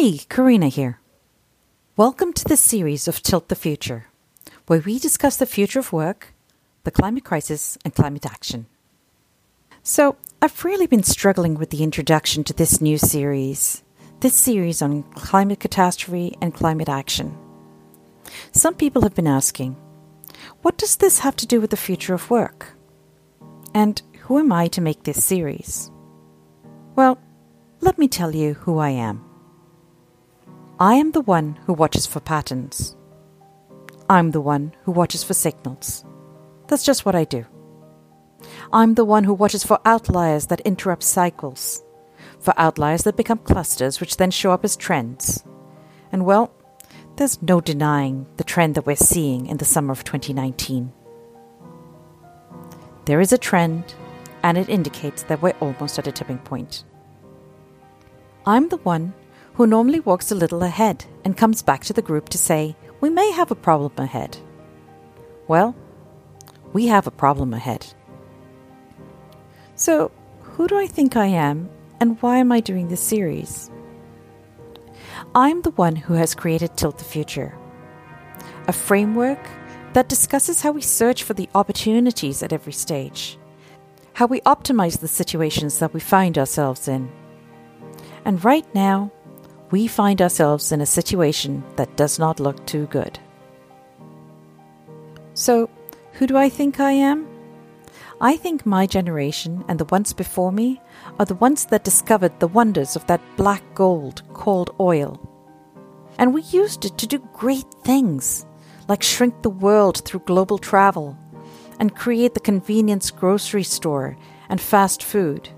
Hey, Karina here. Welcome to this series of Tilt the Future, where we discuss the future of work, the climate crisis, and climate action. So, I've really been struggling with the introduction to this new series, this series on climate catastrophe and climate action. Some people have been asking, what does this have to do with the future of work? And who am I to make this series? Well, let me tell you who I am. I am the one who watches for patterns. I'm the one who watches for signals. That's just what I do. I'm the one who watches for outliers that interrupt cycles, for outliers that become clusters, which then show up as trends. And well, there's no denying the trend that we're seeing in the summer of 2019. There is a trend, and it indicates that we're almost at a tipping point. I'm the one who normally walks a little ahead and comes back to the group to say, We may have a problem ahead. Well, we have a problem ahead. So, who do I think I am, and why am I doing this series? I'm the one who has created Tilt the Future, a framework that discusses how we search for the opportunities at every stage, how we optimize the situations that we find ourselves in. And right now, we find ourselves in a situation that does not look too good. So, who do I think I am? I think my generation and the ones before me are the ones that discovered the wonders of that black gold called oil. And we used it to do great things, like shrink the world through global travel and create the convenience grocery store and fast food.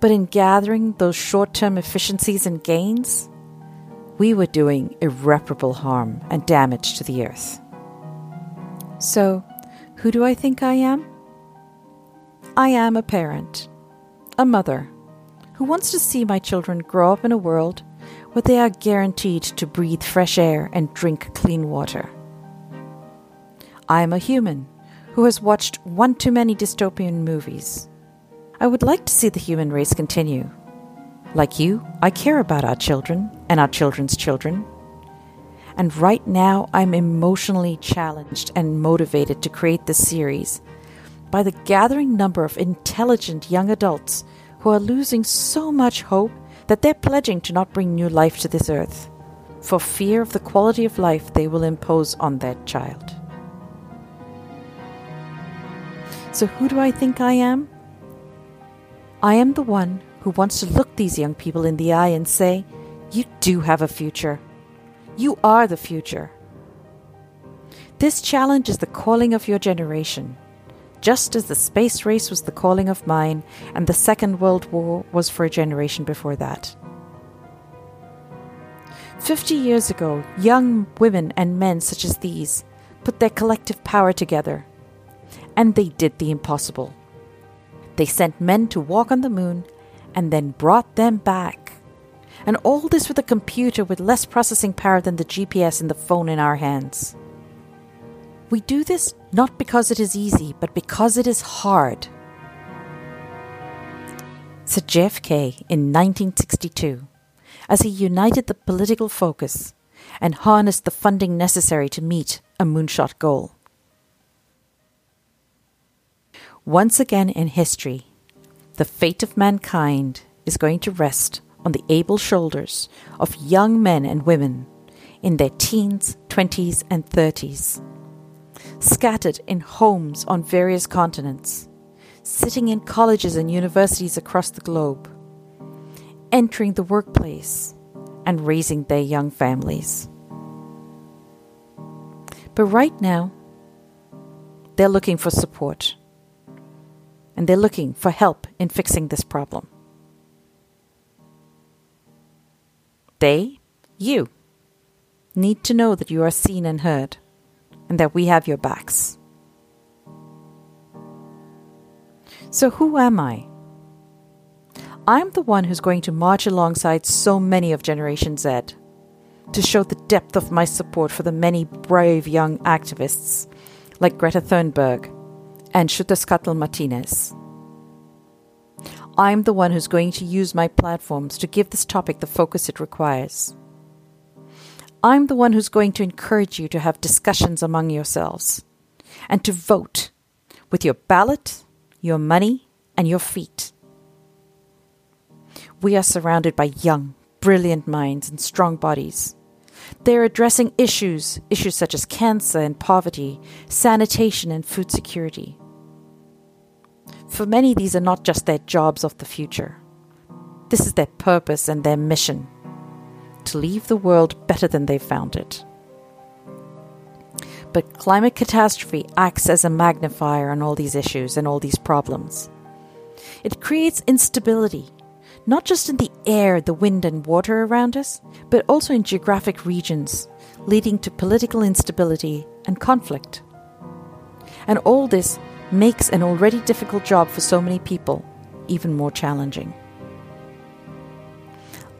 But in gathering those short term efficiencies and gains, we were doing irreparable harm and damage to the earth. So, who do I think I am? I am a parent, a mother, who wants to see my children grow up in a world where they are guaranteed to breathe fresh air and drink clean water. I am a human who has watched one too many dystopian movies. I would like to see the human race continue. Like you, I care about our children and our children's children. And right now, I'm emotionally challenged and motivated to create this series by the gathering number of intelligent young adults who are losing so much hope that they're pledging to not bring new life to this earth for fear of the quality of life they will impose on their child. So, who do I think I am? I am the one who wants to look these young people in the eye and say, You do have a future. You are the future. This challenge is the calling of your generation, just as the space race was the calling of mine and the Second World War was for a generation before that. Fifty years ago, young women and men such as these put their collective power together, and they did the impossible. They sent men to walk on the moon and then brought them back. And all this with a computer with less processing power than the GPS in the phone in our hands. We do this not because it is easy, but because it is hard. Said JFK in 1962 as he united the political focus and harnessed the funding necessary to meet a moonshot goal. Once again in history, the fate of mankind is going to rest on the able shoulders of young men and women in their teens, 20s, and 30s, scattered in homes on various continents, sitting in colleges and universities across the globe, entering the workplace, and raising their young families. But right now, they're looking for support and they're looking for help in fixing this problem. they, you, need to know that you are seen and heard, and that we have your backs. So, who am I? I'm the one who's going to march alongside so many of Generation Z to show the depth of my support for the many brave young activists like Greta Thunberg and Xiuhtezcatl Martinez. I'm the one who's going to use my platforms to give this topic the focus it requires. I'm the one who's going to encourage you to have discussions among yourselves and to vote with your ballot, your money, and your feet. We are surrounded by young, brilliant minds and strong bodies. They are addressing issues, issues such as cancer and poverty, sanitation and food security. For many, these are not just their jobs of the future. This is their purpose and their mission to leave the world better than they found it. But climate catastrophe acts as a magnifier on all these issues and all these problems. It creates instability, not just in the air, the wind, and water around us, but also in geographic regions, leading to political instability and conflict. And all this makes an already difficult job for so many people even more challenging.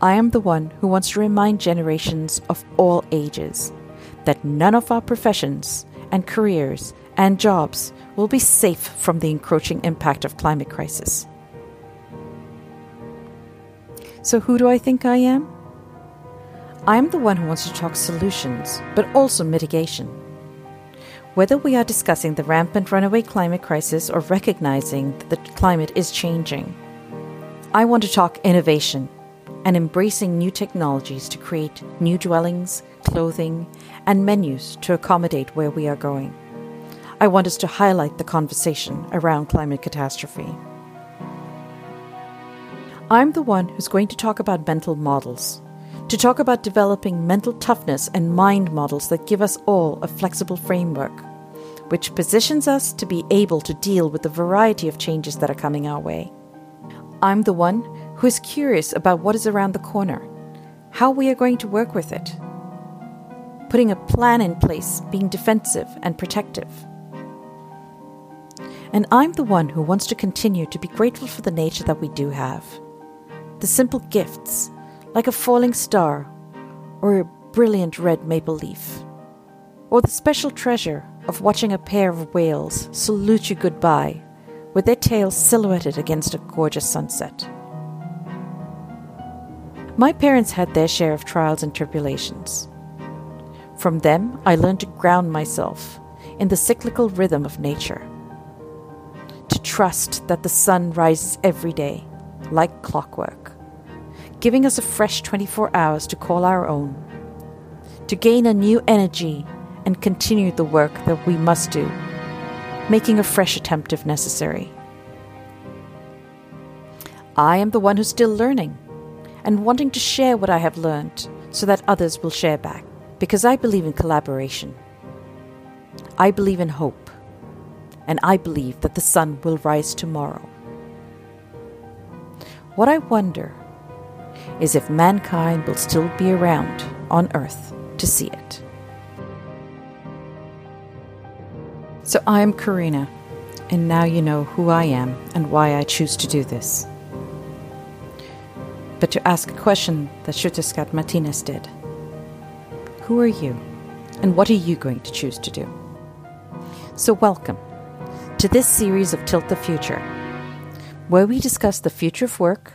I am the one who wants to remind generations of all ages that none of our professions and careers and jobs will be safe from the encroaching impact of climate crisis. So who do I think I am? I am the one who wants to talk solutions, but also mitigation. Whether we are discussing the rampant runaway climate crisis or recognizing that the climate is changing, I want to talk innovation and embracing new technologies to create new dwellings, clothing, and menus to accommodate where we are going. I want us to highlight the conversation around climate catastrophe. I'm the one who's going to talk about mental models, to talk about developing mental toughness and mind models that give us all a flexible framework, which positions us to be able to deal with the variety of changes that are coming our way. I'm the one who is curious about what is around the corner, how we are going to work with it, putting a plan in place, being defensive and protective. And I'm the one who wants to continue to be grateful for the nature that we do have. The simple gifts, like a falling star or a brilliant red maple leaf, or the special treasure of watching a pair of whales salute you goodbye with their tails silhouetted against a gorgeous sunset. My parents had their share of trials and tribulations. From them, I learned to ground myself in the cyclical rhythm of nature, to trust that the sun rises every day, like clockwork, giving us a fresh 24 hours to call our own, to gain a new energy and continue the work that we must do, making a fresh attempt if necessary. I am the one who's still learning and wanting to share what I have learned so that others will share back, because I believe in collaboration. I believe in hope, and I believe that the sun will rise tomorrow. What I wonder is if mankind will still be around on Earth to see it. So I'm Karina, and now you know who I am and why I choose to do this. But to ask a question that Xiuhtezcatl Martinez did Who are you, and what are you going to choose to do? So, welcome to this series of Tilt the Future, where we discuss the future of work,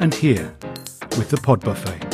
and here with the Pod Buffet.